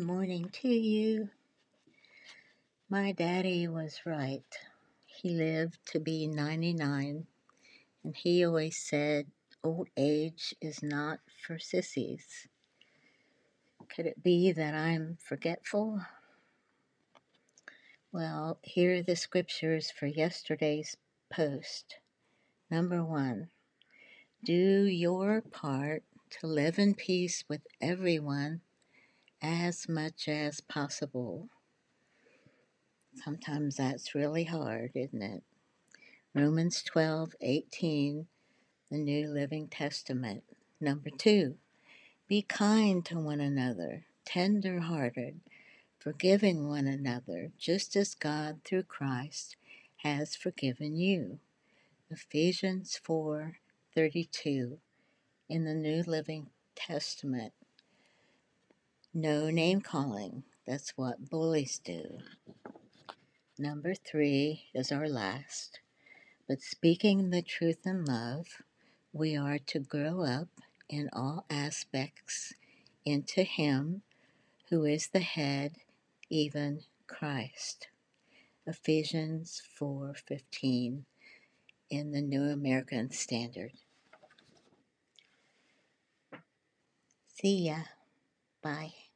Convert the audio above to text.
morning to you. My daddy was right. He lived to be 99, and he always said, Old age is not for sissies. Could it be that I'm forgetful? Well, here are the scriptures for yesterday's post. Number one, do your part to live in peace with everyone as much as possible. Sometimes that's really hard, isn't it? Romans 12, 18, the New Living Testament. Number two, be kind to one another, tender hearted, forgiving one another, just as God through Christ has forgiven you. Ephesians 4, 32, in the New Living Testament. No name calling. That's what bullies do. Number three is our last. But speaking the truth in love, we are to grow up in all aspects into Him who is the head, even Christ. Ephesians 4:15 in the New American Standard. See ya. Bye.